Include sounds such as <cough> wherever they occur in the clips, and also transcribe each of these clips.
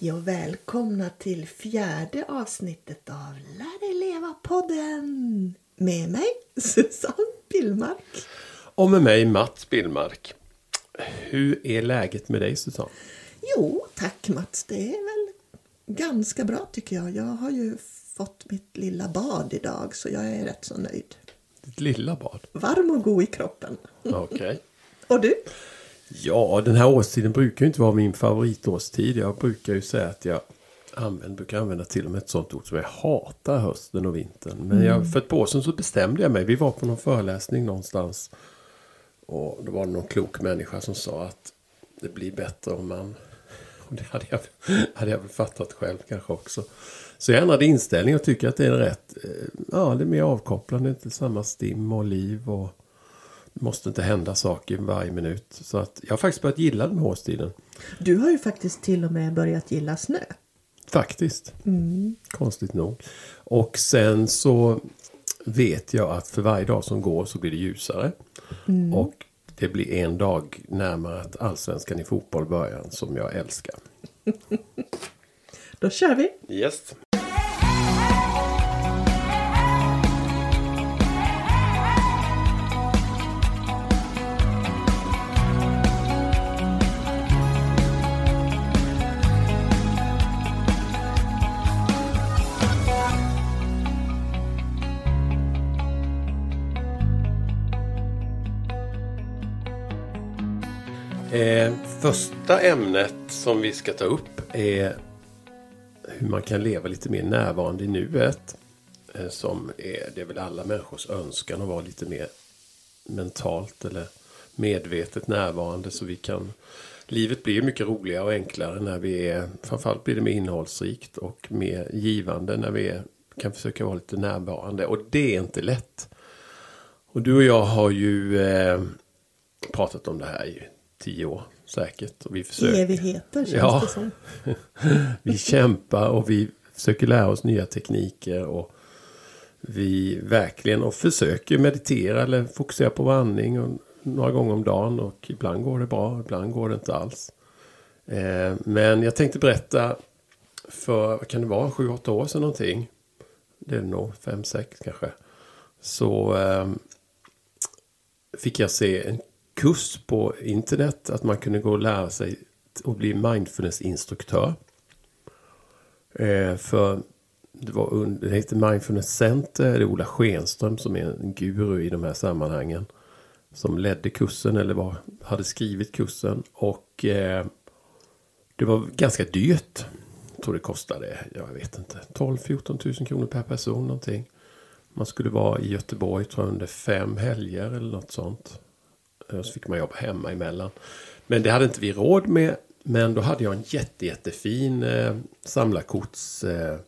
Hej och välkomna till fjärde avsnittet av Lär dig leva-podden! Med mig Susanne Billmark. Och med mig Mats Billmark. Hur är läget med dig Susanne? Jo, tack Mats. Det är väl ganska bra tycker jag. Jag har ju fått mitt lilla bad idag så jag är rätt så nöjd. Ditt lilla bad? Varm och god i kroppen. Okej. Okay. <laughs> och du? Ja, den här årstiden brukar ju inte vara min favoritårstid. Jag brukar ju säga att jag använder, brukar använda till och med ett sånt ord som jag hatar hösten och vintern. Men jag, mm. för ett par år sedan så bestämde jag mig. Vi var på någon föreläsning någonstans. Och då var det någon klok människa som sa att det blir bättre om man... <laughs> Och det hade jag, hade jag väl fattat själv kanske också. Så jag ändrade inställning och tycker att det är rätt... Eh, ja, det är mer avkopplande. Inte samma stim och liv och måste inte hända saker varje minut. Så att jag har faktiskt börjat gilla den här årstiden. Du har ju faktiskt till och med börjat gilla snö. Faktiskt. Mm. Konstigt nog. Och sen så vet jag att för varje dag som går så blir det ljusare. Mm. Och det blir en dag närmare att allsvenskan i fotboll börjar som jag älskar. <laughs> Då kör vi! Yes. Eh, första ämnet som vi ska ta upp är hur man kan leva lite mer närvarande i nuet. Eh, som är, det är väl alla människors önskan att vara lite mer mentalt eller medvetet närvarande så vi kan Livet blir mycket roligare och enklare när vi är Framförallt blir det mer innehållsrikt och mer givande när vi är, kan försöka vara lite närvarande och det är inte lätt. Och du och jag har ju eh, pratat om det här i tio år säkert. Och vi försöker. Evigheter känns ja. det som. <laughs> vi kämpar och vi försöker lära oss nya tekniker. Och vi verkligen och försöker meditera eller fokusera på vandring och några gånger om dagen. Och ibland går det bra, ibland går det inte alls. Eh, men jag tänkte berätta för, vad kan det vara, sju, åtta år sedan någonting. Det är nog fem, sex kanske. Så eh, fick jag se en kurs på internet. Att man kunde gå och lära sig och bli mindfulness-instruktör. Eh, för det, var, det heter Mindfulness Center. Det är Ola Schenström som är en guru i de här sammanhangen. Som ledde kursen eller var, hade skrivit kursen. Och eh, det var ganska dyrt. Jag tror det kostade, jag vet inte, 12-14 tusen kronor per person någonting. Man skulle vara i Göteborg tror jag under fem helger eller något sånt. Och så fick man jobba hemma emellan. Men det hade inte vi råd med. Men då hade jag en jätte, jättefin eh, samlarkorts... Eh,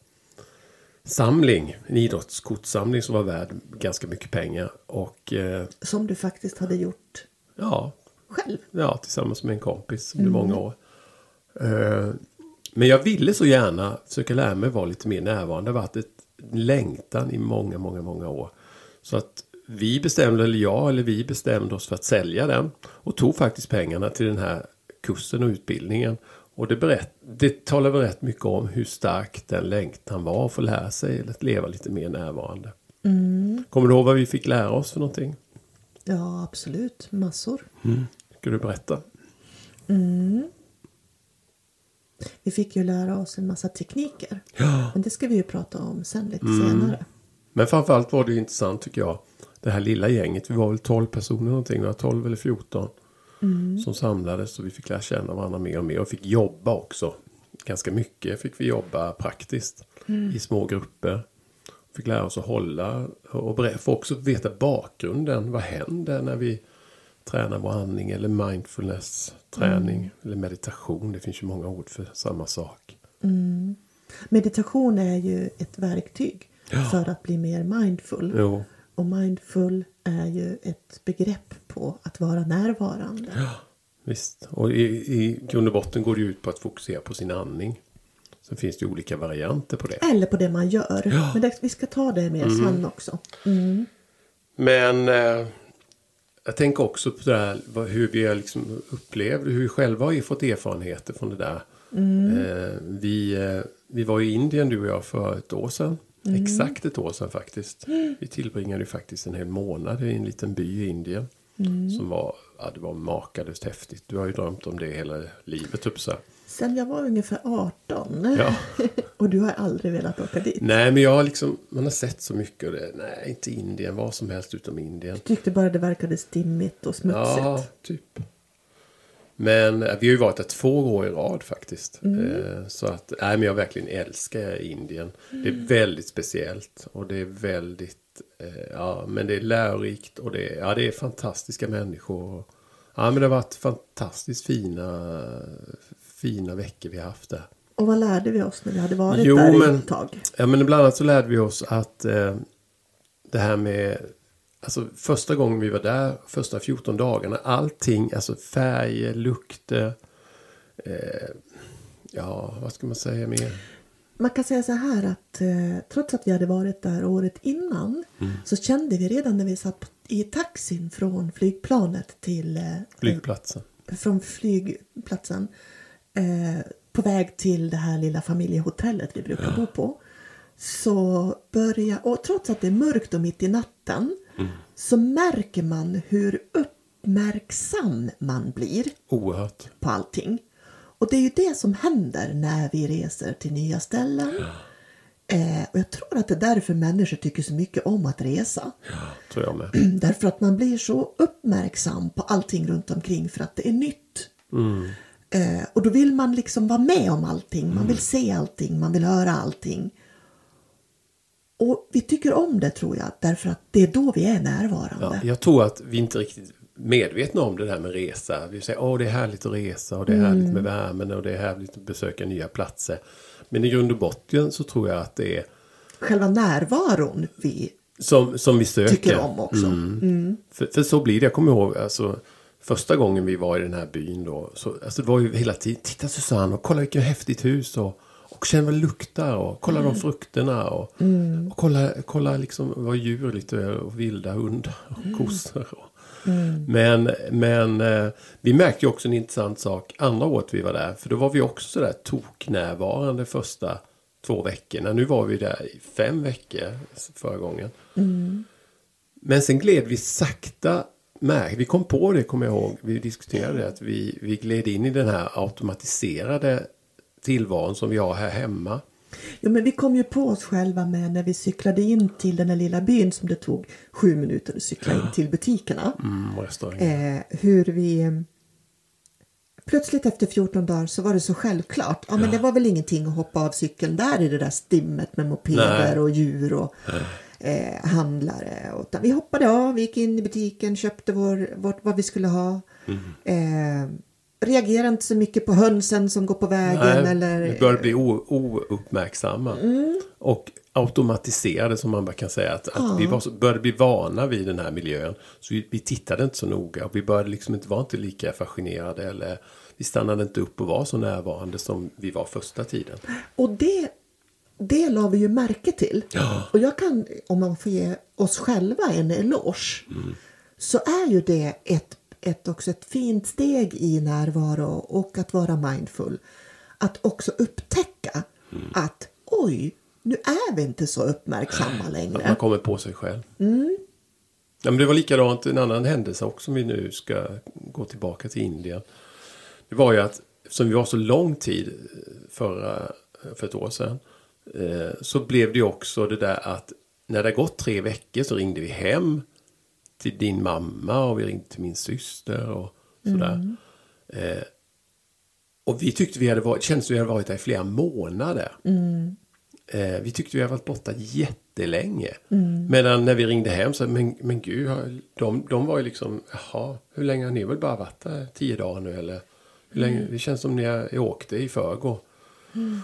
samling, en idrottskortsamling som var värd ganska mycket pengar. Och, eh, som du faktiskt hade gjort ja, själv? Ja, tillsammans med en kompis under mm. många år. Eh, men jag ville så gärna försöka lära mig vara lite mer närvarande. Det har varit ett längtan i många, många, många år. Så att vi bestämde, eller jag eller vi bestämde oss för att sälja den. Och tog faktiskt pengarna till den här kursen och utbildningen. Och det, berätt, det talar väl rätt mycket om hur stark den längtan var att få lära sig att leva lite mer närvarande. Mm. Kommer du ihåg vad vi fick lära oss för någonting? Ja, absolut. Massor. Mm. Ska du berätta? Mm. Vi fick ju lära oss en massa tekniker. Ja. Men det ska vi ju prata om sen lite mm. senare. Men framförallt var det intressant tycker jag det här lilla gänget. Vi var väl 12 personer någonting. Vi var 12 eller 14. Mm. Som samlades och vi fick lära känna varandra mer och mer. Och fick jobba också. Ganska mycket fick vi jobba praktiskt. Mm. I små grupper. Fick lära oss att hålla. Och få också veta bakgrunden. Vad händer när vi tränar vår andning. Eller mindfulness träning. Mm. Eller meditation. Det finns ju många ord för samma sak. Mm. Meditation är ju ett verktyg. Ja. För att bli mer mindful. Jo. Och mindful är ju ett begrepp på att vara närvarande. Ja, visst. Och i, i grund och botten går det ut på att fokusera på sin andning. Sen finns det olika varianter på det. Eller på det man gör. Ja. Men det, vi ska ta det mer mm. sen också. Mm. Men eh, jag tänker också på det här, hur vi liksom upplevt, hur vi själva har fått erfarenheter från det där. Eh, vi, eh, vi var i Indien du och jag för ett år sedan. Exakt ett år sedan faktiskt. Vi tillbringade ju faktiskt en hel månad i en liten by i Indien. Som var, ja, det var makalöst häftigt. Du har ju drömt om det hela livet typ så. Sen jag var ungefär 18. Ja. <laughs> och du har aldrig velat åka dit. Nej men jag har liksom, man har sett så mycket och det, nej inte Indien, vad som helst utom Indien. Tyckte bara det verkade stimmigt och smutsigt. Ja, typ. Men vi har ju varit där två år i rad faktiskt. Eh, Så att, nej men jag verkligen älskar Indien. Det är väldigt speciellt och det är väldigt, eh, ja men det är lärorikt och det är, ja, det är fantastiska människor. Ja men det har varit fantastiskt fina, fina veckor vi har haft där. Och vad lärde vi oss när vi hade varit Jo, där men- ett tag? Ja men bland annat så lärde vi oss att eh, det här med Alltså första gången vi var där, första 14 dagarna, allting, alltså färger, lukter, eh, ja vad ska man säga mer? Man kan säga så här att eh, trots att vi hade varit där året innan Mm. så kände vi redan när vi satt i taxin från flygplanet till eh, Flygplatsen. från flygplatsen eh, på väg till det här lilla familjehotellet vi brukar bo på. Så börjar, och trots att det är mörkt och mitt i natten så märker man hur uppmärksam man blir Oerhört. på allting. Och det är ju det som händer när vi reser till nya ställen. Eh, och jag tror att det är därför människor tycker så mycket om att resa. Tror jag med. <clears throat> Därför att man blir så uppmärksam på allting runt omkring för att det är nytt. Eh, och då vill man liksom vara med om allting. Man vill se allting, man vill höra allting. Och vi tycker om det tror jag, därför att det är då vi är närvarande. Ja, jag tror att vi inte riktigt medvetna om det där med resa. Vi säger åh det är härligt att resa och det är härligt med värmen och det är härligt att besöka nya platser. Men i grund och botten så tror jag att det är Själva närvaron vi som, som vi söker. tycker om också. För, för så blir det. Jag kommer ihåg alltså, första gången vi var i den här byn då. Så, alltså, det var ju hela tiden. Titta Susanne och kolla vilket häftigt hus. Och, och känn vad det luktar. Och kolla de frukterna. Och, och kolla, kolla liksom vad djur lite och vilda hundar och kossor. Och, Men, men eh, vi märkte också en intressant sak andra året vi var där. För då var vi också sådär toknärvarande första två veckorna. Nu var vi där i fem veckor förra gången. Men sen gled vi sakta med. Vi kom på det, kommer jag ihåg. Vi diskuterade det, att vi, vi gled in i den här automatiserade tillvaron som vi har här hemma. Jo, men vi kom ju på oss själva med när vi cyklade in till den här lilla byn som det tog sju minuter att cykla in till butikerna. Mm, och. Eh, hur vi... Plötsligt efter 14 dagar så var det så självklart. Ja, men det var väl ingenting att hoppa av cykeln där i det där stimmet med mopeder Nej. och djur och eh, handlare. Utan vi hoppade av, vi gick in i butiken, köpte vår, vårt, vad vi skulle ha. Eh, reagerade inte så mycket på hönsen som går på vägen. Nej, eller, Vi började bli ouppmärksamma. Och automatiserade som man kan säga. Att, att vi var började bli vana vid den här miljön. Så vi, vi tittade inte så noga. Och vi började liksom inte vara inte lika fascinerade. Eller vi stannade inte upp och var så närvarande som vi var första tiden. Och det, det la vi ju märke till. Ja. Och jag kan, om man får ge oss själva en eloge, så är ju det ett, ett, också ett fint steg i närvaro och att vara mindful. Att också upptäcka att oj, nu är vi inte så uppmärksamma Att man längre. kommer på sig själv. Ja, men det var likadant en annan händelse också om vi nu ska gå tillbaka till Indien. Det var ju att som vi var så lång tid eh, förra, för ett år sedan. Eh, så blev det ju också det där att när det gått tre veckor så ringde vi hem till din mamma och vi ringde till min syster och sådär. Eh, och vi tyckte vi hade varit, kändes vi hade varit där i flera månader. Eh, vi tyckte vi hade varit borta jättelänge. Medan när vi ringde hem så men, men gud, de, de var ju liksom, jaha, hur länge har ni väl bara varit där? Tio dagar nu eller? Hur länge, Det känns som ni åkte i förrgår.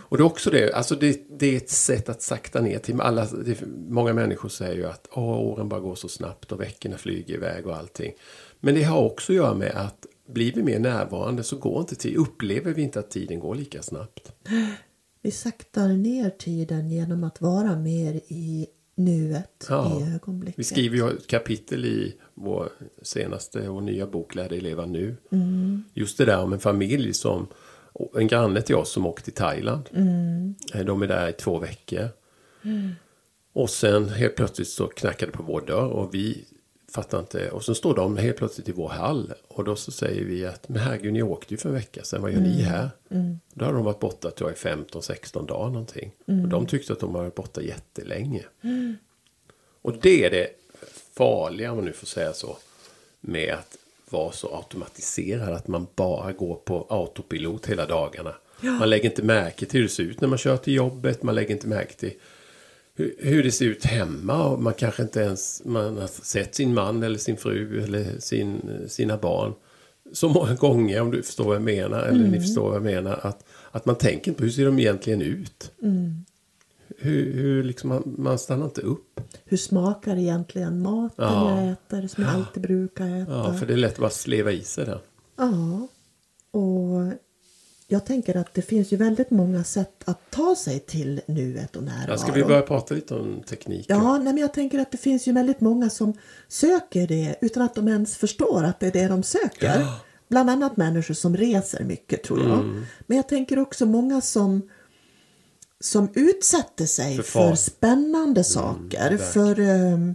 Och det är också det, alltså det, det är ett sätt att sakta ner till alla, det, många människor säger ju att Åh, åren bara går så snabbt och veckorna flyger iväg och allting. Men det har också att göra med att blir vi mer närvarande så går inte tid, upplever vi inte att tiden går lika snabbt. Vi saktar ner tiden genom att vara mer i nuet, Ja. i ögonblicket. Vi skriver ju ett kapitel i vår senaste och nya bok Lär dig leva nu. Just det där om en familj som en granne till oss som åkte till Thailand. Eh, De är där i två veckor. Och sen helt plötsligt så knackade på vår dörr och vi fattar inte. Och så står de helt plötsligt i vår hall. Och då så säger vi att men herregud ni åkte ju för en vecka sedan. Vad gör ni här? Då har de varit borta tror jag i 15-16 dagar någonting. Och de tyckte att de har varit borta jättelänge. Och det är det farliga om man nu får säga så. Med att vara så automatiserad. Att man bara går på autopilot hela dagarna. Man lägger inte märke till hur det ser ut när man kör till jobbet. Man lägger inte märke till hur, hur det ser ut hemma. Och man kanske inte ens man har sett sin man eller sin fru eller sin, sina barn. Så många gånger om du förstår vad jag menar. Eller ni förstår vad jag menar. Att, att man tänker inte på hur ser de egentligen ut. Hur, hur liksom man, man stannar inte upp. Hur smakar egentligen maten Ja. jag äter som jag alltid brukar äta? Ja, för det är lätt att bara sleva i sig det. Ja, och jag tänker att det finns ju väldigt många sätt att ta sig till nuet och närvaro. Ja, ska vi börja prata lite om teknik? Ja, nej, men jag tänker att det finns ju väldigt många som söker det utan att de ens förstår att det är det de söker. Bland annat människor som reser mycket tror jag. Mm. Men jag tänker också många som som utsätter sig För för, far. Mm, spännande saker, för ehm,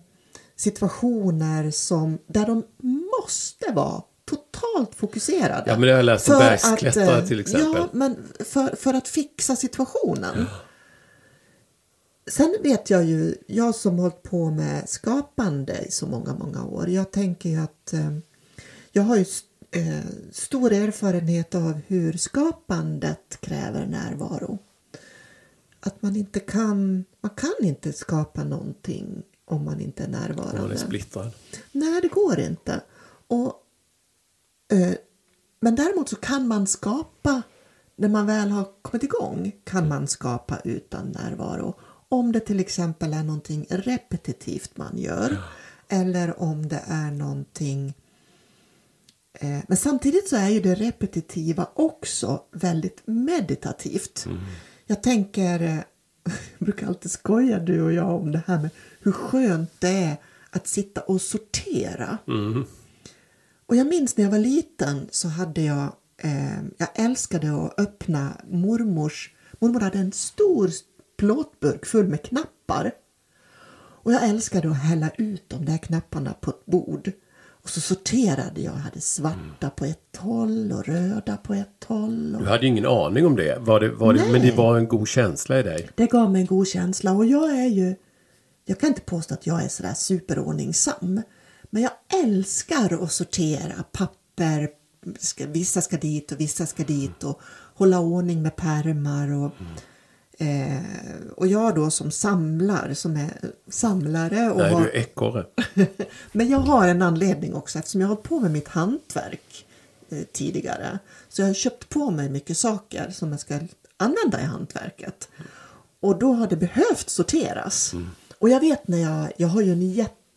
situationer som, där de måste vara totalt fokuserade. Ja, men det har jag läst om För bergsklättrare att, eh, till exempel. Ja, men för, för att fixa situationen. Sen vet jag ju, jag som hållit på med skapande i så många, många år. Jag tänker ju att eh, jag har ju eh, stor erfarenhet av hur skapandet kräver närvaro. Att man inte kan, man kan inte skapa någonting om man inte är närvarande. Man är splittrad. Nej, det går inte. Och, eh, men däremot så kan man skapa, när man väl har kommit igång, kan man skapa utan närvaro. Om det till exempel är någonting repetitivt man gör. Eller om det är någonting eh, men samtidigt så är ju det repetitiva också väldigt meditativt. Jag tänker, eh, <laughs> jag brukar alltid skoja du och jag om det här med hur skönt det är att sitta och sortera. Och jag minns när jag var liten så hade jag, eh, jag älskade att öppna mormors, mormor hade en stor plåtburk full med knappar. Och jag älskade att hälla ut de där knapparna på ett bord. Och så sorterade jag, jag hade svarta på ett håll och röda på ett håll. Och Du hade ingen aning om det. Var det, var det men det var en god känsla i dig. det gav mig en god känsla och jag är ju, jag kan inte påstå att jag är sådär superordningsam. Men jag älskar att sortera papper, vissa ska dit och vissa ska dit och hålla ordning med pärmar och Eh, och jag då som samlar, som är samlare och Nej, har, du är ekorre. <laughs> men jag har en anledning också eftersom jag har på med mitt hantverk eh, tidigare. Så jag har köpt på mig mycket saker som jag ska använda i hantverket. Och då har det behövt sorteras. Mm. Och jag vet när jag, jag har ju en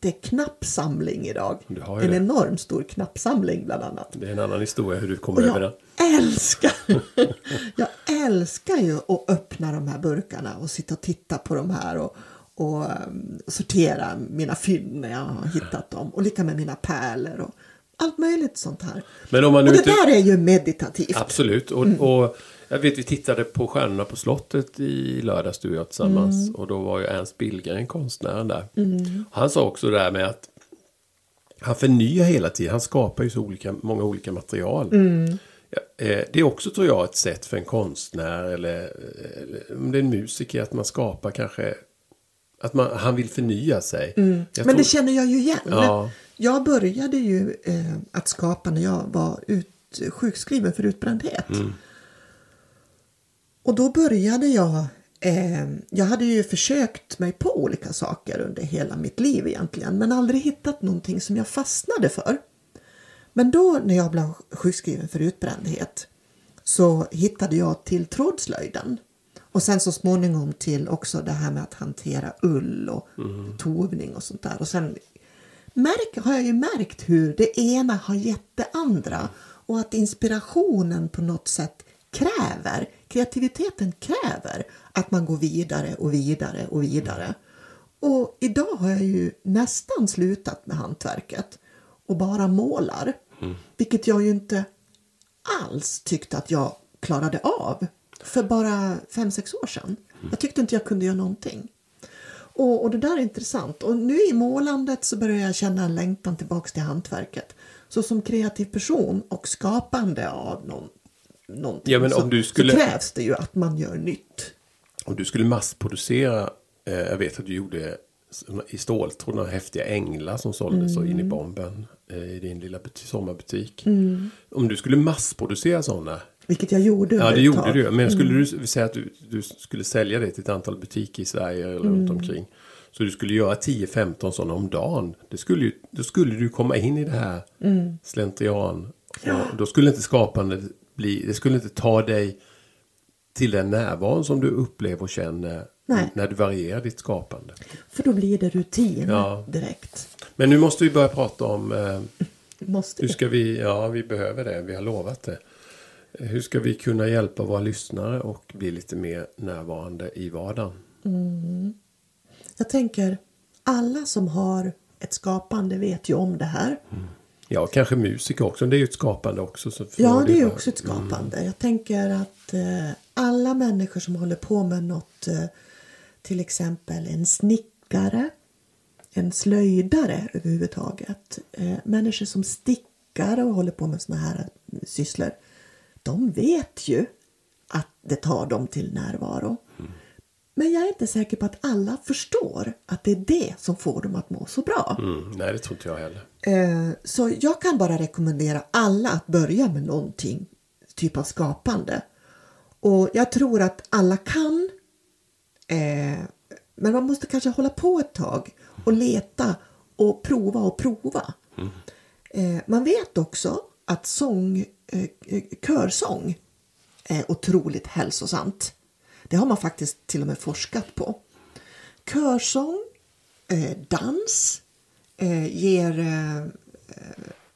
jätteknappsamling idag. En det. enorm stor knappsamling bland annat. Det är en annan historia hur du kommer över det. älskar, <laughs> jag älskar ju att öppna de här burkarna och sitta och titta på de här och, och um, sortera mina fynd när jag har hittat dem. Och lika med mina pärlor och allt möjligt sånt här. Men om man och det inte... där är ju meditativt. Absolut. Och, Mm. och jag vet vi tittade på Stjärnorna på slottet i lördags du och jag tillsammans. Mm. Och då var ju Ernst Billgren konstnären där. Han sa också det här med att han förnyar hela tiden. Han skapar ju så olika, många olika material. Mm. Eh, Det är också tror jag ett sätt för en konstnär eller, eller om det är en musiker att man skapar kanske att man, han vill förnya sig. Mm. Men tror- det känner jag ju igen. Ja. Jag började ju eh, att skapa när jag var ut, sjukskriven för utbrändhet. Mm. Och då började jag, eh, jag hade ju försökt mig på olika saker under hela mitt liv egentligen. Men aldrig hittat någonting som jag fastnade för. Men då när jag blev sjukskriven för utbrändhet så hittade jag till trådslöjden. Och sen så småningom till också det här med att hantera ull och tovning och sånt där. Och sen märk, har jag ju märkt hur det ena har gett det andra. Och att inspirationen på något sätt kräver, kreativiteten kräver att man går vidare och vidare och vidare. Och idag har jag ju nästan slutat med hantverket och bara målar. Vilket jag ju inte alls tyckte att jag klarade av för bara fem sex år sedan. Jag tyckte inte jag kunde göra någonting. Och, och det där är intressant. Och nu i målandet så börjar jag känna en längtan tillbaks till hantverket. Så som kreativ person och skapande av någon, någonting Ja, men om så, du skulle- så krävs det ju att man gör nytt. Om du skulle massproducera, eh, jag vet att du gjorde i ståltråd några häftiga änglar som såldes så Mm. in i bomben eh, i din lilla butik, sommarbutik. Om du skulle massproducera sådana, Vilket jag gjorde ja det gjorde du Men skulle du säga att du, du skulle sälja det till ett antal butiker i Sverige eller runt Mm. omkring. Så du skulle göra 10-15 sådana om dagen. Det skulle, ju- då skulle du komma in i det här Mm. slentrian. Och då skulle inte skapandet bli, det skulle inte ta dig till den närvaron som du upplever och känner Nej. när du varierar ditt skapande. För då blir det rutin Ja. direkt. Men nu måste vi börja prata om eh, <laughs> Måste hur ska vi, ja vi behöver det, vi har lovat det. Hur ska vi kunna hjälpa våra lyssnare och bli lite mer närvarande i vardagen? Jag tänker, alla som har ett skapande vet ju om det här. Ja, kanske musiker också, det är ju ett skapande också. Ja, det är ju också ett skapande. Jag tänker att eh, alla människor som håller på med något, eh, till exempel en snickare, en slöjdare överhuvudtaget, eh, människor som stickar och håller på med såna här eh, sysslor, de vet ju att det tar dem till närvaro. Men jag är inte säker på att alla förstår att det är det som får dem att må så bra. Mm, nej, det tror inte jag heller. Eh, Så jag kan bara rekommendera alla att börja med någonting, typ av skapande. Och jag tror att alla kan, eh, men man måste kanske hålla på ett tag och leta och prova och prova. Eh, Man vet också att sång, körsång är otroligt hälsosamt. Det har man faktiskt till och med forskat på. Körsång, eh, dans eh, ger eh,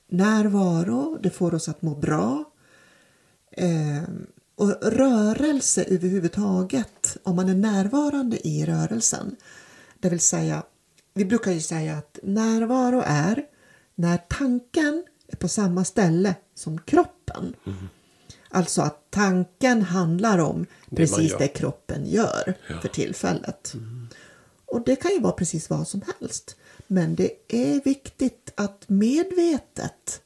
närvaro, det får oss att må bra. Eh, och rörelse överhuvudtaget, om man är närvarande i rörelsen. Det vill säga, vi brukar ju säga att närvaro är när tanken är på samma ställe som kroppen. Mm-hmm. Alltså att tanken handlar om man precis det kroppen gör för tillfället. Och det kan ju vara precis vad som helst. Men det är viktigt att medvetet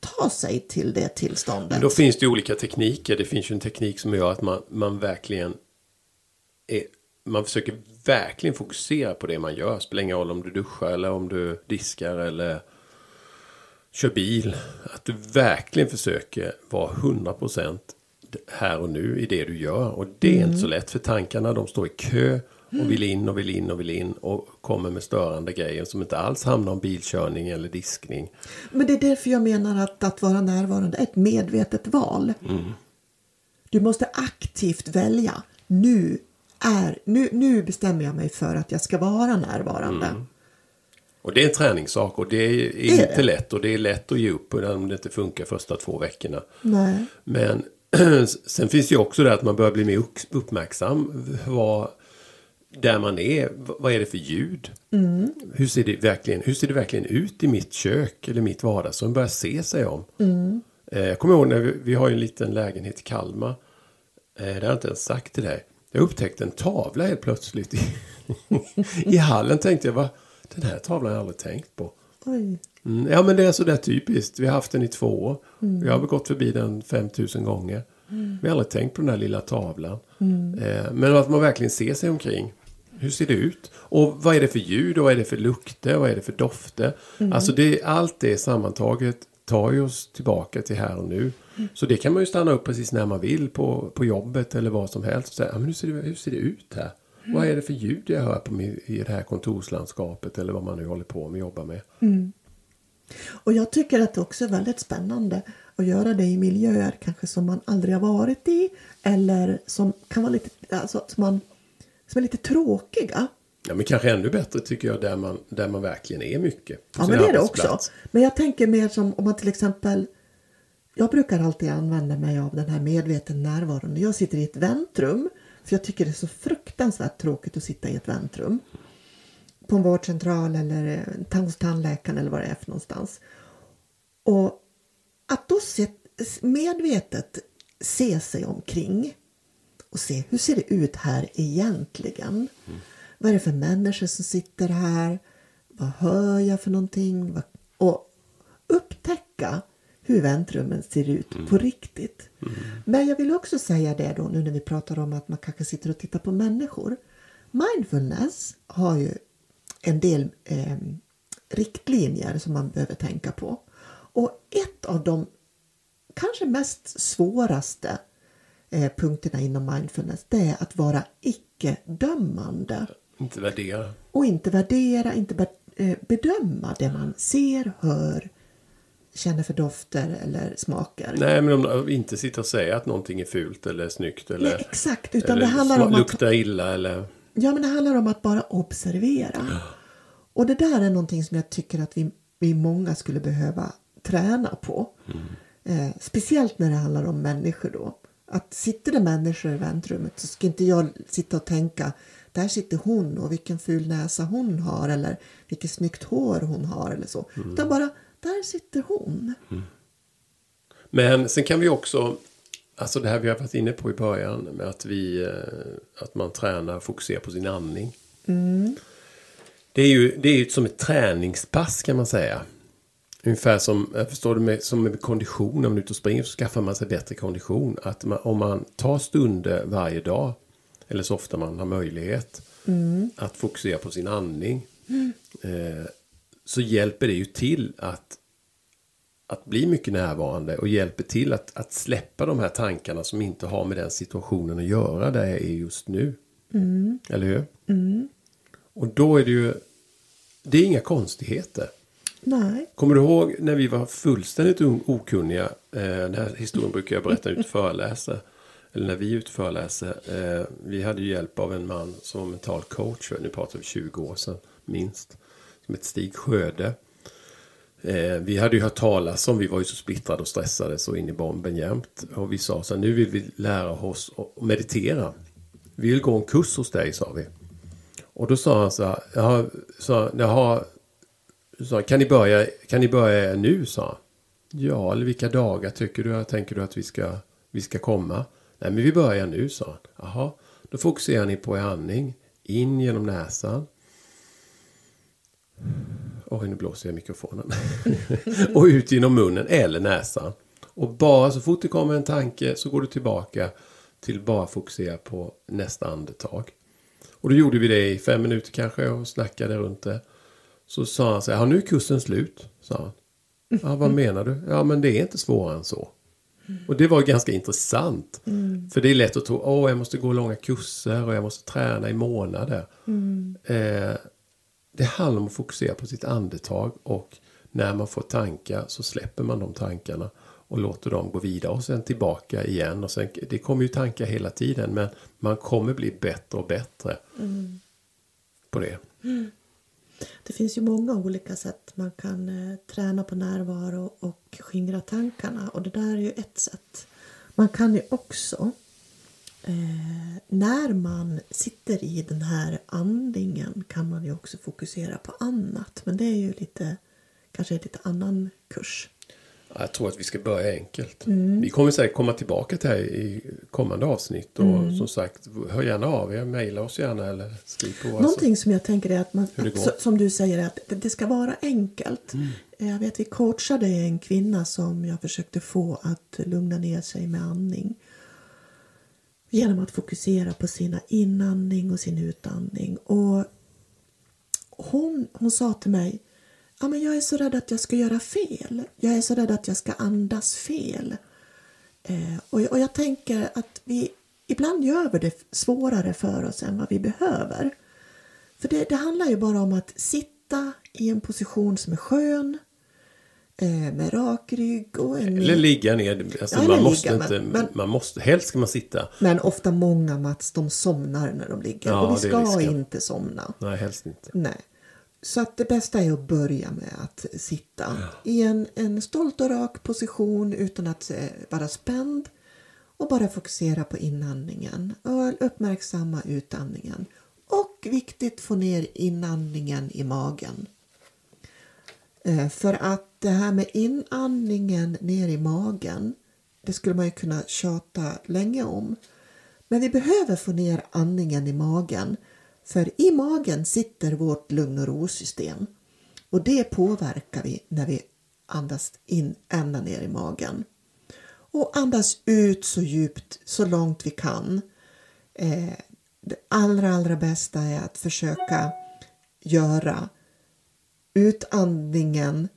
ta sig till det tillståndet. Men då finns det olika tekniker. Det finns ju en teknik som gör att man, man verkligen är, man försöker verkligen fokusera på det man gör. Spelar ingen roll om du duschar eller om du diskar eller kör bil. Att du verkligen försöker vara 100% här och nu i det du gör. Och det är inte så lätt för tankarna de står i kö och vill in och vill in och vill in och kommer med störande grejer som inte alls hamnar om bilkörning eller diskning. Men det är därför jag menar att att vara närvarande är ett medvetet val. Du måste aktivt välja. Nu, är, nu, nu bestämmer jag mig för att jag ska vara närvarande. Och det är en träningssak och det är, är är inte det. lätt och det är lätt att ge upp om det inte funkar första två veckorna. Nej. Men <clears throat> sen finns det ju också det att man börjar bli mer upp- uppmärksam. Vad, där man är, vad är det för ljud? Hur, ser det verkligen, hur ser det verkligen ut i mitt kök eller mitt vardagsrum? Börjar se sig om. Eh, Jag kommer ihåg när vi, vi har en liten lägenhet i Kalmar. Eh, Det har jag inte ens sagt till dig. Jag upptäckte en tavla helt plötsligt i, <laughs> i hallen. Tänkte jag, va? Den här tavlan har jag aldrig tänkt på. Mm, ja men det är sådär typiskt. Vi har haft den i två år. Vi har väl gått förbi den 5000 gånger. Vi har aldrig tänkt på den här lilla tavlan. Eh, men att man verkligen ser sig omkring. Hur ser det ut? Och vad är det för ljud? Och vad är det för lukter? Vad är det för dofter? Alltså det, allt det sammantaget tar ju oss tillbaka till här och nu. Så det kan man ju stanna upp precis när man vill på, på jobbet eller vad som helst. Och säga, ja, men hur, ser det, hur ser det ut här? Vad är det för ljud jag hör på min, i det här kontorslandskapet eller vad man nu håller på med jobbar med? Och jag tycker att det också är väldigt spännande att göra det i miljöer kanske som man aldrig har varit i eller som kan vara lite, alltså, som, man, som är lite tråkiga. Ja, men kanske ännu bättre tycker jag där man, där man verkligen är mycket. Ja, men det är det också. Men jag tänker mer som om man till exempel jag brukar alltid använda mig av den här medveten närvaron när jag sitter i ett väntrum. För jag tycker det är så fruktansvärt tråkigt att sitta i ett väntrum. På en vårdcentral eller eh, hos tandläkaren eller vad det är för någonstans. Och att då se, medvetet se sig omkring och se hur ser det ut här egentligen. Mm. Vad är det för människor som sitter här? Vad hör jag för någonting? Och upptäcka hur väntrummen ser ut mm. på riktigt. Mm. Men jag vill också säga det då nu när vi pratar om att man kanske sitter och tittar på människor. Mindfulness har ju en del eh, riktlinjer som man behöver tänka på. Och ett av de kanske mest svåraste eh, punkterna inom mindfulness det är att vara icke-dömande. Inte värdera. Och inte värdera, inte eh, bedöma det man ser, hör, känner för dofter eller smaker. Nej, men om inte sitta och säga att någonting är fult eller snyggt eller, Nej, exakt, utan det handlar om att luktar illa eller Ja, men det handlar om att bara observera. Och det där är någonting som jag tycker att vi, vi många skulle behöva träna på. Mm. Eh, speciellt när det handlar om människor då. Att sitter det människor i väntrummet så ska inte jag sitta och tänka där sitter hon och vilken ful näsa hon har eller vilket snyggt hår hon har eller så. Mm. Utan bara, där sitter hon. Mm. Men sen kan vi också, alltså det här vi har varit inne på i början med att vi, eh, att man tränar, fokuserar på sin andning. Mm. Det är ju det är som ett träningspass kan man säga. Ungefär som, jag förstår det med, som med kondition, när man är ute och springer så skaffar man sig bättre kondition. Att man, om man tar stunder varje dag, eller så ofta man har möjlighet, mm. att fokusera på sin andning. Mm. Eh, så hjälper det ju till att, att bli mycket närvarande och hjälper till att, att släppa de här tankarna som inte har med den situationen att göra där jag är just nu. Mm. Eller hur? Mm. Och då är det ju, det är inga konstigheter. Nej. Kommer du ihåg när vi var fullständigt okunniga? Eh, den här historien brukar jag berätta ut <laughs> föreläser. Eller när vi ut föreläser. Eh, vi hade ju hjälp av en man som var mental coach. Nu pratar vi 20 år sedan minst. Som hette Stig Sjöde. Eh, vi hade ju hört talas om, vi var ju så splittrade och stressade så in i bomben jämt. Och vi sa så här, nu vill vi lära oss att meditera. Vi vill gå en kurs hos dig, sa vi. Och då sa han så här, sa så, jaha. har, kan, ni börja, kan ni börja nu, sa han. Ja, eller vilka dagar tycker du, tänker du att vi ska, vi ska komma? Nej, men vi börjar nu, sa han. Jaha, då fokuserar ni på er andning. In genom näsan. Oj, nu blåser jag i mikrofonen. <laughs> och ut genom munnen eller näsan. Och bara så fort det kommer en tanke så går du tillbaka till bara fokusera på nästa andetag. Och då gjorde vi det i fem minuter kanske och snackade runt det. Så sa han så här, nu är kursen slut, sa han. Ja, vad <laughs> menar du? Ja, men det är inte svårare än så. Och det var ganska intressant. Mm. För det är lätt att tro, åh, jag måste gå långa kurser och jag måste träna i månader. Mm. Eh, det handlar om att fokusera på sitt andetag och när man får tankar så släpper man de tankarna och låter dem gå vidare och sen tillbaka igen. Och sen, det kommer ju tankar hela tiden men man kommer bli bättre och bättre mm. på det. Mm. Det finns ju många olika sätt man kan eh, träna på närvaro och skingra tankarna och det där är ju ett sätt. Man kan ju också eh, när man sitter i den här andningen kan man ju också fokusera på annat men det är ju lite kanske en lite annan kurs. Jag tror att vi ska börja enkelt. Mm. Vi kommer säkert komma tillbaka till det här i kommande avsnitt. Och mm. som sagt, hör gärna av er. Mejla oss gärna eller skriv på. Någonting alltså. som jag tänker är att man, att, som du säger, att det ska vara enkelt. Mm. Jag vet vi coachade en kvinna som jag försökte få att lugna ner sig med andning. Genom att fokusera på sina inandning och sin utandning. Och hon, hon sa till mig ja, men jag är så rädd att jag ska göra fel. Jag är så rädd att jag ska andas fel. Eh, och, och jag tänker att vi ibland gör det svårare för oss än vad vi behöver. För det, det handlar ju bara om att sitta i en position som är skön, med rak rygg och en... Eller ligga ner. Alltså ja, man, måste ligga, inte, men, man måste, helst ska man sitta. Men ofta många Mats, de somnar när de ligger. Ja, och vi ska inte somna. Nej, helst inte. Nej. Så att det bästa är att börja med att sitta ja. i en, en stolt och rak position utan att eh, vara spänd och bara fokusera på inandningen och uppmärksamma utandningen. Och viktigt få ner inandningen i magen. Eh, för att det här med inandningen ner i magen det skulle man ju kunna tjata länge om. Men vi behöver få ner andningen i magen. För i magen sitter vårt lugn och ro-system. Och det påverkar vi när vi andas in ända ner i magen. Och andas ut så djupt, så långt vi kan. Eh, det allra, allra bästa är att försöka göra utandningen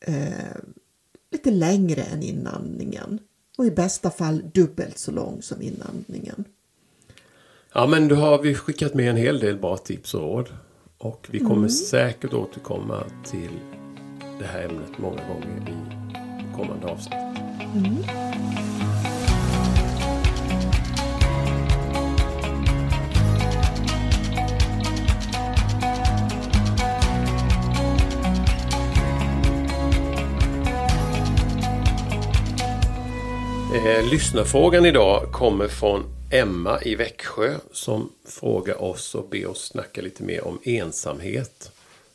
eh, lite längre än inandningen. Och i bästa fall dubbelt så lång som inandningen. Ja, men då har vi skickat med en hel del bra tips och råd. Och vi kommer mm. säkert återkomma till det här ämnet många gånger i kommande avsnitt. Mm. Eh, lyssnarfrågan idag kommer från Emma i Växjö som frågar oss och ber oss snacka lite mer om ensamhet.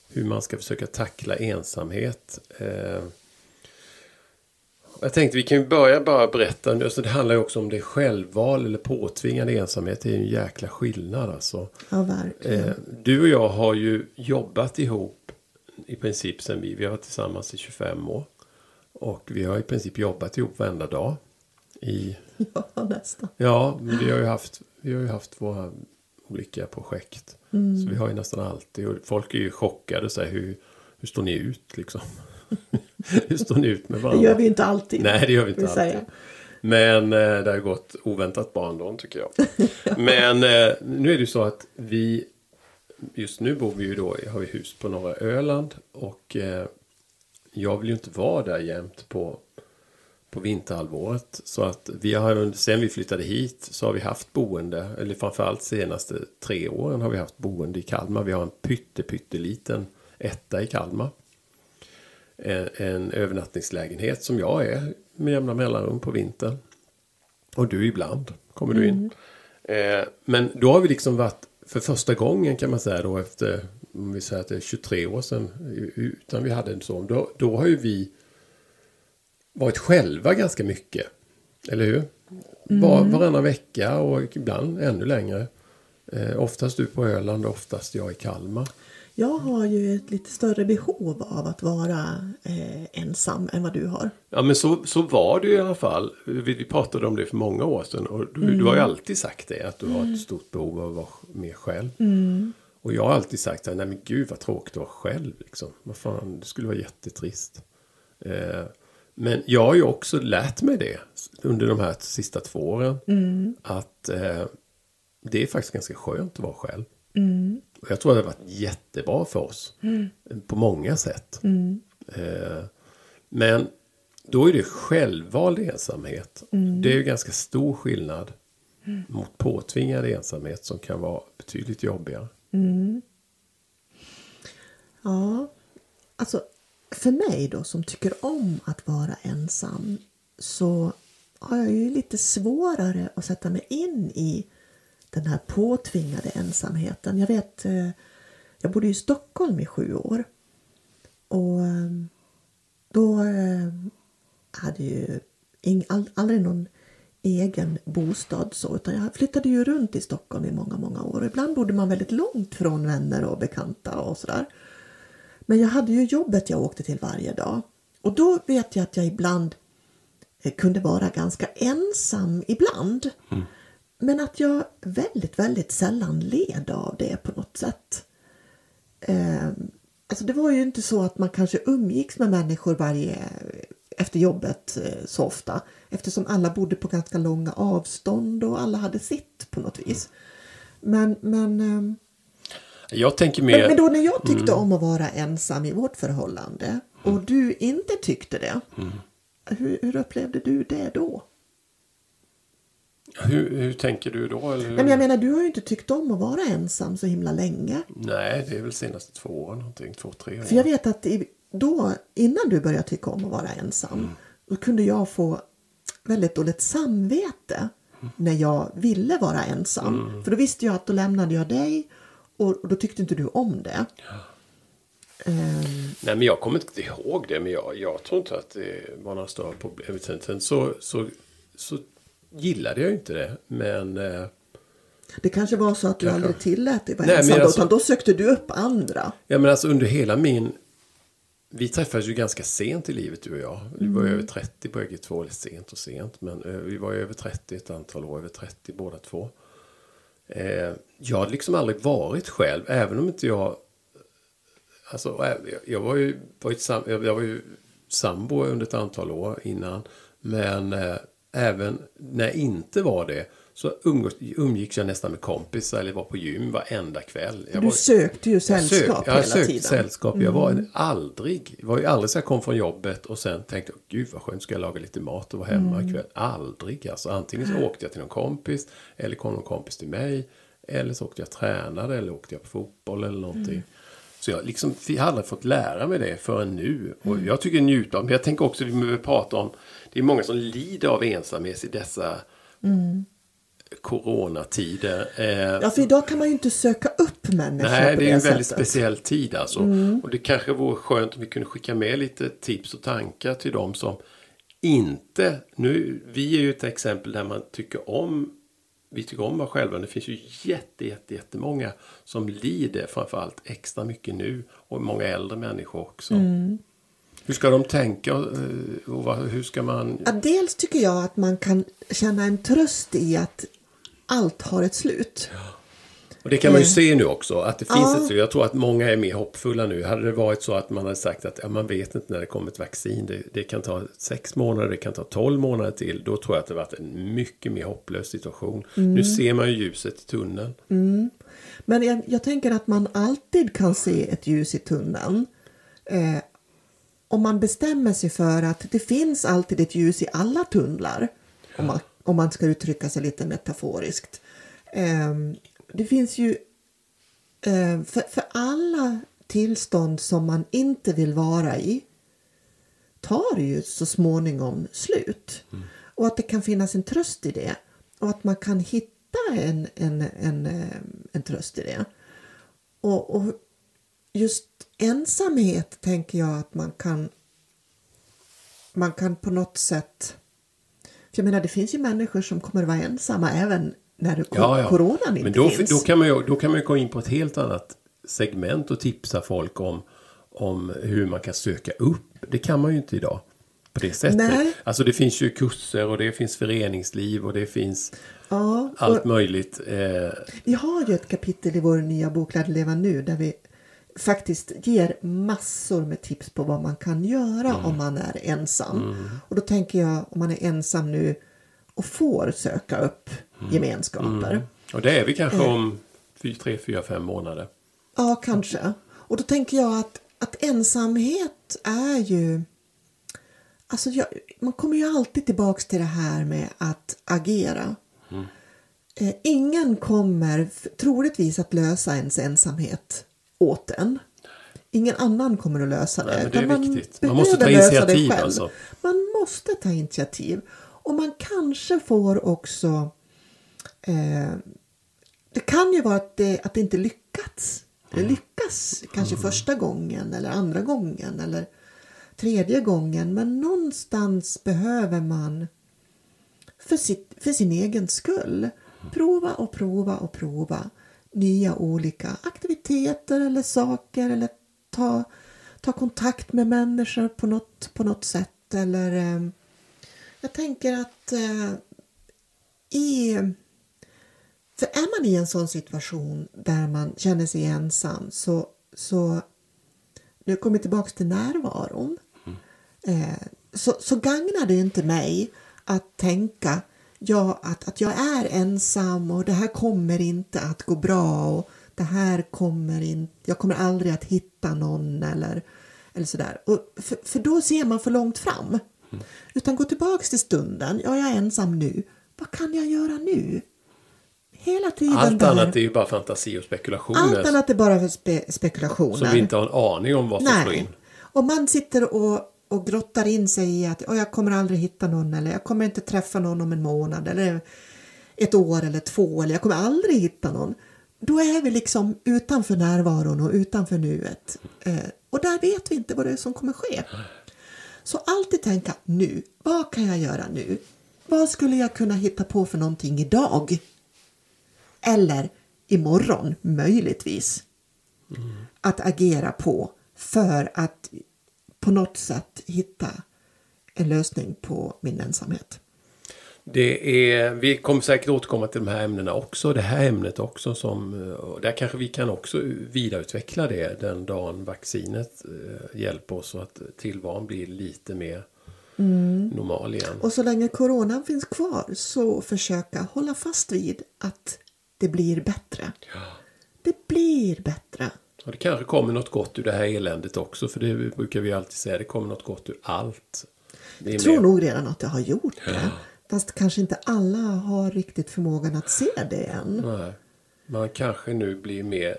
Hur man ska försöka tackla ensamhet. Eh, jag tänkte vi kan börja bara berätta. Alltså det handlar ju också om det självval eller påtvingad ensamhet. Det är ju en jäkla skillnad alltså. Ja, verkligen. Eh, du och jag har ju jobbat ihop i princip sen vi, vi har varit tillsammans i 25 år. Och vi har i princip jobbat ihop varenda dag i... <laughs> Ja, nästan. Ja, men vi har ju haft, vi har ju haft våra olika projekt. Mm. Så vi har ju nästan alltid, och folk är ju chockade och säger hur, hur står ni ut liksom? <laughs> hur står ni ut med varandra? Det gör vi inte alltid. Nej, det gör vi inte alltid. Säga. Men eh, det har gått oväntat bra ändå tycker jag. ja. <laughs> Men eh, nu är det ju så att vi Just nu bor vi ju då, har vi hus på norra Öland och eh, jag vill ju inte vara där jämt på på vinterhalvåret. Så att vi har sen vi flyttade hit så har vi haft boende, eller framförallt senaste tre åren har vi haft boende i Kalmar. Vi har en pytte, pytteliten etta i Kalmar. En, en övernattningslägenhet som jag är med jämna mellanrum på vintern. Och du ibland kommer du in. Mm. Eh, men då har vi liksom varit för första gången kan man säga då efter, om vi säger att det är 23 år sedan, utan vi hade en son. Då, då har ju vi varit själva ganska mycket. Eller hur? Mm. Var, varannan vecka och ibland ännu längre. Eh, oftast du på Öland och oftast jag i Kalmar. Jag har ju ett lite större behov av att vara eh, ensam än vad du har. Ja men så, så var ju i alla fall. Vi, vi pratade om det för många år sedan. Och du, mm. du har ju mm. alltid sagt det. Att du har ett mm. stort behov av att vara mer själv. Mm. Och jag har alltid sagt att nej men gud vad tråkigt att vara själv. Liksom. Vad fan, det skulle vara jättetrist. Eh, men jag har ju också lärt mig det under de här sista två åren. Mm. Att eh, det är faktiskt ganska skönt att vara själv. Mm. Och jag tror det har varit jättebra för oss. Mm. På många sätt. Mm. Eh, men då är det självvald ensamhet. Mm. Det är ju ganska stor skillnad mm. mot påtvingad ensamhet som kan vara betydligt jobbigare. Ja, alltså för mig då som tycker om att vara ensam så har jag ju lite svårare att sätta mig in i den här påtvingade ensamheten. Jag vet, eh, jag bodde i Stockholm i sju år och eh, då eh, hade ju aldrig någon egen bostad så utan jag flyttade ju runt i Stockholm i många, många år. Ibland bodde man väldigt långt från vänner och bekanta och sådär. Men jag hade ju jobbet jag åkte till varje dag. Och då vet jag att jag ibland eh, kunde vara ganska ensam ibland. Mm. Men att jag väldigt, väldigt sällan led av det på något sätt. Eh, alltså det var ju inte så att man kanske umgicks med människor varje efter jobbet eh, så ofta. Eftersom alla bodde på ganska långa avstånd och alla hade sitt på något vis. Men, men eh, jag tänker mer... Men, men då när jag tyckte mm. om att vara ensam i vårt förhållande och mm. du inte tyckte det. Mm. Hur, hur, upplevde du det då? Hur, hur tänker du då? Eller? men jag menar, du har ju inte tyckt om att vara ensam så himla länge. Nej, det är väl senaste två åren någonting. Två, tre år. För jag vet att då, innan du började tycka om att vara ensam, mm. då kunde jag få väldigt dåligt samvete mm. när jag ville vara ensam. Mm. För då visste jag att då lämnade jag dig och, då tyckte inte du om det. Ehm, Nej, men jag kommer inte ihåg det. Men jag, jag tror inte att det var några större problem. Sen, så, så, så gillade jag inte det. Men... Eh, det kanske var så att du Kanske. aldrig tillät dig vara Nej, ensam, då, alltså- utan då sökte du upp andra. Ja men alltså under hela min... Vi träffades ju ganska sent i livet du och jag. Vi var ju över 30 bägge två. Eller sent och sent. Men vi var ju över 30 ett antal år. Över 30 båda två. Eh, jag har liksom aldrig varit själv. Även om inte jag... Alltså eh, jag- var ju, var ju, sam, jag var ju sambo under ett antal år innan. Men eh, även när jag inte var det. Så umgås, umgicks jag nästan med kompisar. Eller var på gym varenda kväll. Jag Du var, sökte ju jag sällskap sök, jag hela sökte tiden. sällskap. Jag var aldrig, det var ju aldrig så jag kom från jobbet och sen tänkte jag, gud vad skönt ska jag laga lite mat och vara hemma ikväll. Aldrig alltså. Antingen så åkte jag till någon kompis eller kom någon kompis till mig. Eller så åkte jag tränade eller åkte jag på fotboll eller någonting. Så jag liksom, jag har aldrig fått lära mig det förrän nu. Och jag tycker njuta av, men jag tänker också, vi behöver prata om, det är många som lider av ensamhet i dessa coronatider. Eh, Ja, för idag kan man ju inte söka upp människor Nej, det det, är en väldigt sättet. speciell tid alltså. Och det kanske vore skönt om vi kunde skicka med lite tips och tankar till dem som inte... Nu, vi är ju ett exempel där man tycker om... Vi tycker om oss själva. Det finns ju jätte, jätte, jättemånga som lider framförallt extra mycket nu. Och många äldre människor också. Hur ska de tänka och, eh, och hur ska man... Ja, dels tycker jag att man kan känna en tröst i att allt har ett slut. Och det kan man ju Eh. se nu också, att det finns Ja. ett Jag tror att många är mer hoppfulla nu. Hade det varit så att man hade sagt att ja, man vet inte när det kommer ett vaccin. Det, det kan ta sex månader, det kan ta tolv månader till. Då tror jag att det varit en mycket mer hopplös situation. Mm. Nu ser man ju ljuset i tunneln. Men jag, jag tänker att man alltid kan se ett ljus i tunneln. Eh, om man bestämmer sig för att det finns alltid ett ljus i alla tunnlar. Om man, om man ska uttrycka sig lite metaforiskt. Eh, det finns ju eh, för, för alla tillstånd som man inte vill vara i tar ju så småningom slut. Och att det kan finnas en tröst i det. Och att man kan hitta en, en, en, eh, en tröst i det. Och, och just ensamhet tänker jag att man kan man kan på något sätt för jag menar det finns ju människor som kommer att vara ensamma även när Ja, ja. coronan inte Men då, finns. då, kan man ju, då kan man ju gå in på ett helt annat segment och tipsa folk om, om hur man kan söka upp. Det kan man ju inte idag. På det sättet. Nej. Alltså det finns ju kurser och det finns föreningsliv och det finns ja, och- allt möjligt. Eh, Vi har ju ett kapitel i vår nya bok Lär leva nu där vi faktiskt ger massor med tips på vad man kan göra om man är ensam. Och då tänker jag om man är ensam nu och får söka upp gemenskaper. och det är vi kanske om fy, tre, fyra, fem månader. Ja, kanske. Och då tänker jag att, att ensamhet är ju... Alltså jag, man kommer ju alltid tillbaks till det här med att agera. Eh, ingen kommer troligtvis att lösa ens ensamhet åt en. Ingen annan kommer att lösa det. Nej, det är utan viktigt. Man måste ta initiativ, alltså. Man måste ta initiativ. Och man kanske får också eh, det kan ju vara att det, att det inte lyckats. Det lyckas kanske första gången eller andra gången eller tredje gången. Men någonstans behöver man för, sitt, för sin egen skull prova och prova och prova nya olika aktiviteter eller saker eller ta, ta kontakt med människor på något, på något sätt. Eller eh, jag tänker att eh, i för är man i en sån situation där man känner sig ensam så, så nu kommer jag tillbaka till närvaron. Eh, så, så gagnar det inte mig att tänka ja, att, att jag är ensam och det här kommer inte att gå bra och det här kommer inte, jag kommer aldrig att hitta någon eller, eller sådär. Och för, för då ser man för långt fram. Utan gå tillbaks till stunden, ja jag är ensam nu, vad kan jag göra nu? Hela tiden Allt där. annat är ju bara fantasi och spekulationer. Allt annat är bara spe, spekulationer. Som vi inte har en aning om vad som slår in. Och man sitter och, och grottar in sig i att "Åh, jag kommer aldrig hitta någon eller jag kommer inte träffa någon om en månad eller ett år eller två eller jag kommer aldrig hitta någon. Då är vi liksom utanför närvaron och utanför nuet. Eh, Och där vet vi inte vad det är som kommer ske. Så alltid tänka nu, vad kan jag göra nu? Vad skulle jag kunna hitta på för någonting idag? Eller imorgon, möjligtvis. Att agera på för att på något sätt hitta en lösning på min ensamhet. Det är, vi kommer säkert återkomma till de här ämnena också. Det här ämnet också som, där kanske vi kan också vidareutveckla det den dagen vaccinet eh, hjälper oss så att tillvaron blir lite mer normal igen. Och så länge coronan finns kvar så försöka hålla fast vid att det blir bättre. Det blir bättre. Och det kanske kommer något gott ur det här eländet också. För det brukar vi alltid säga. Det kommer något gott ur allt. Jag tror mer- nog redan att det har gjort det. Fast kanske inte alla har riktigt förmågan att se det än. Nej. Man kanske nu blir mer...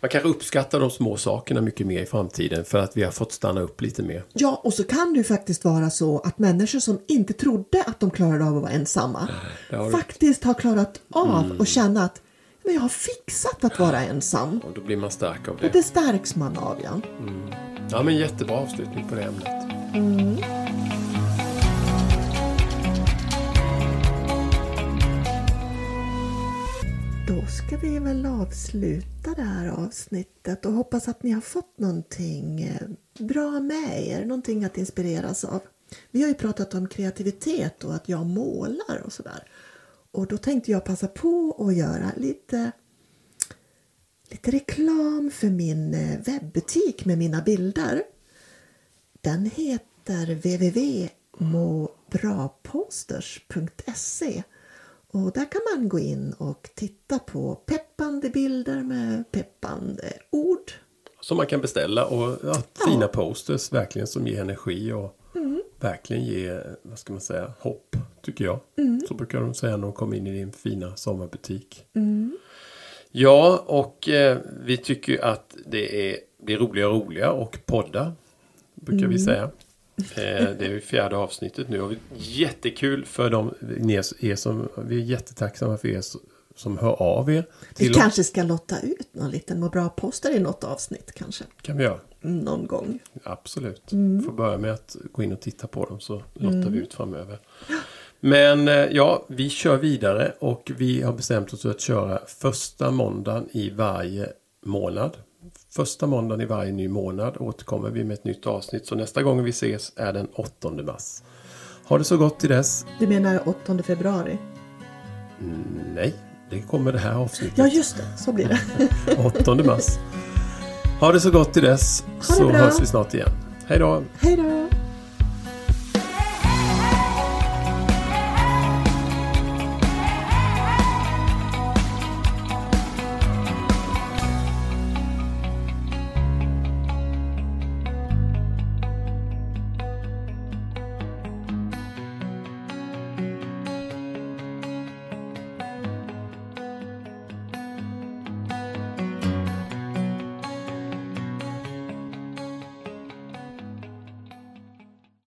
Man kanske uppskattar de små sakerna mycket mer i framtiden. För att vi har fått stanna upp lite mer. Ja, och så kan det ju faktiskt vara så att människor som inte trodde att de klarade av att vara ensamma det har Mm. faktiskt har klarat av att känna att men jag har fixat att vara ensam. Och då blir man stark av Och det. det stärks man av, ja. Ja, men jättebra avslutning på det ämnet. Då ska vi väl avsluta det här avsnittet och hoppas att ni har fått någonting eh, bra med er, någonting att inspireras av. Vi har ju pratat om kreativitet och att jag målar och sådär. Och då tänkte jag passa på att göra lite, lite reklam för min eh, webbutik med mina bilder. Den heter www.mobraposters.se och där kan man gå in och titta på peppande bilder med peppande ord. Som man kan beställa och ja, fina posters verkligen som ger energi och verkligen ger, vad ska man säga, hopp tycker jag. Så brukar de säga när de kommer in i din fina sommarbutik. Ja, och eh, vi tycker att det är, blir roligare och roligare och podda brukar vi säga. Eh, det är ju fjärde avsnittet nu och jättekul för de, er som, vi är jättetacksamma för er som- hör av er. Vi kanske ska lotta ut någon liten må bra poster i något avsnitt kanske. kan vi göra. Någon gång. Absolut. Får börja med att gå in och titta på dem så lottar vi ut framöver. Men eh, ja, vi kör vidare och vi har bestämt oss för att köra första måndagen i varje månad. Första måndagen i varje ny månad återkommer vi med ett nytt avsnitt. Så nästa gång vi ses är den 8 mars. Ha det så gott till dess. Du menar 8 februari? Nej, det kommer det här avsnittet. Ja, just det. Så blir det. <laughs> 8 mars. Ha det så gott till dess. det Så bra. hörs vi snart igen. Hej då! Hej då!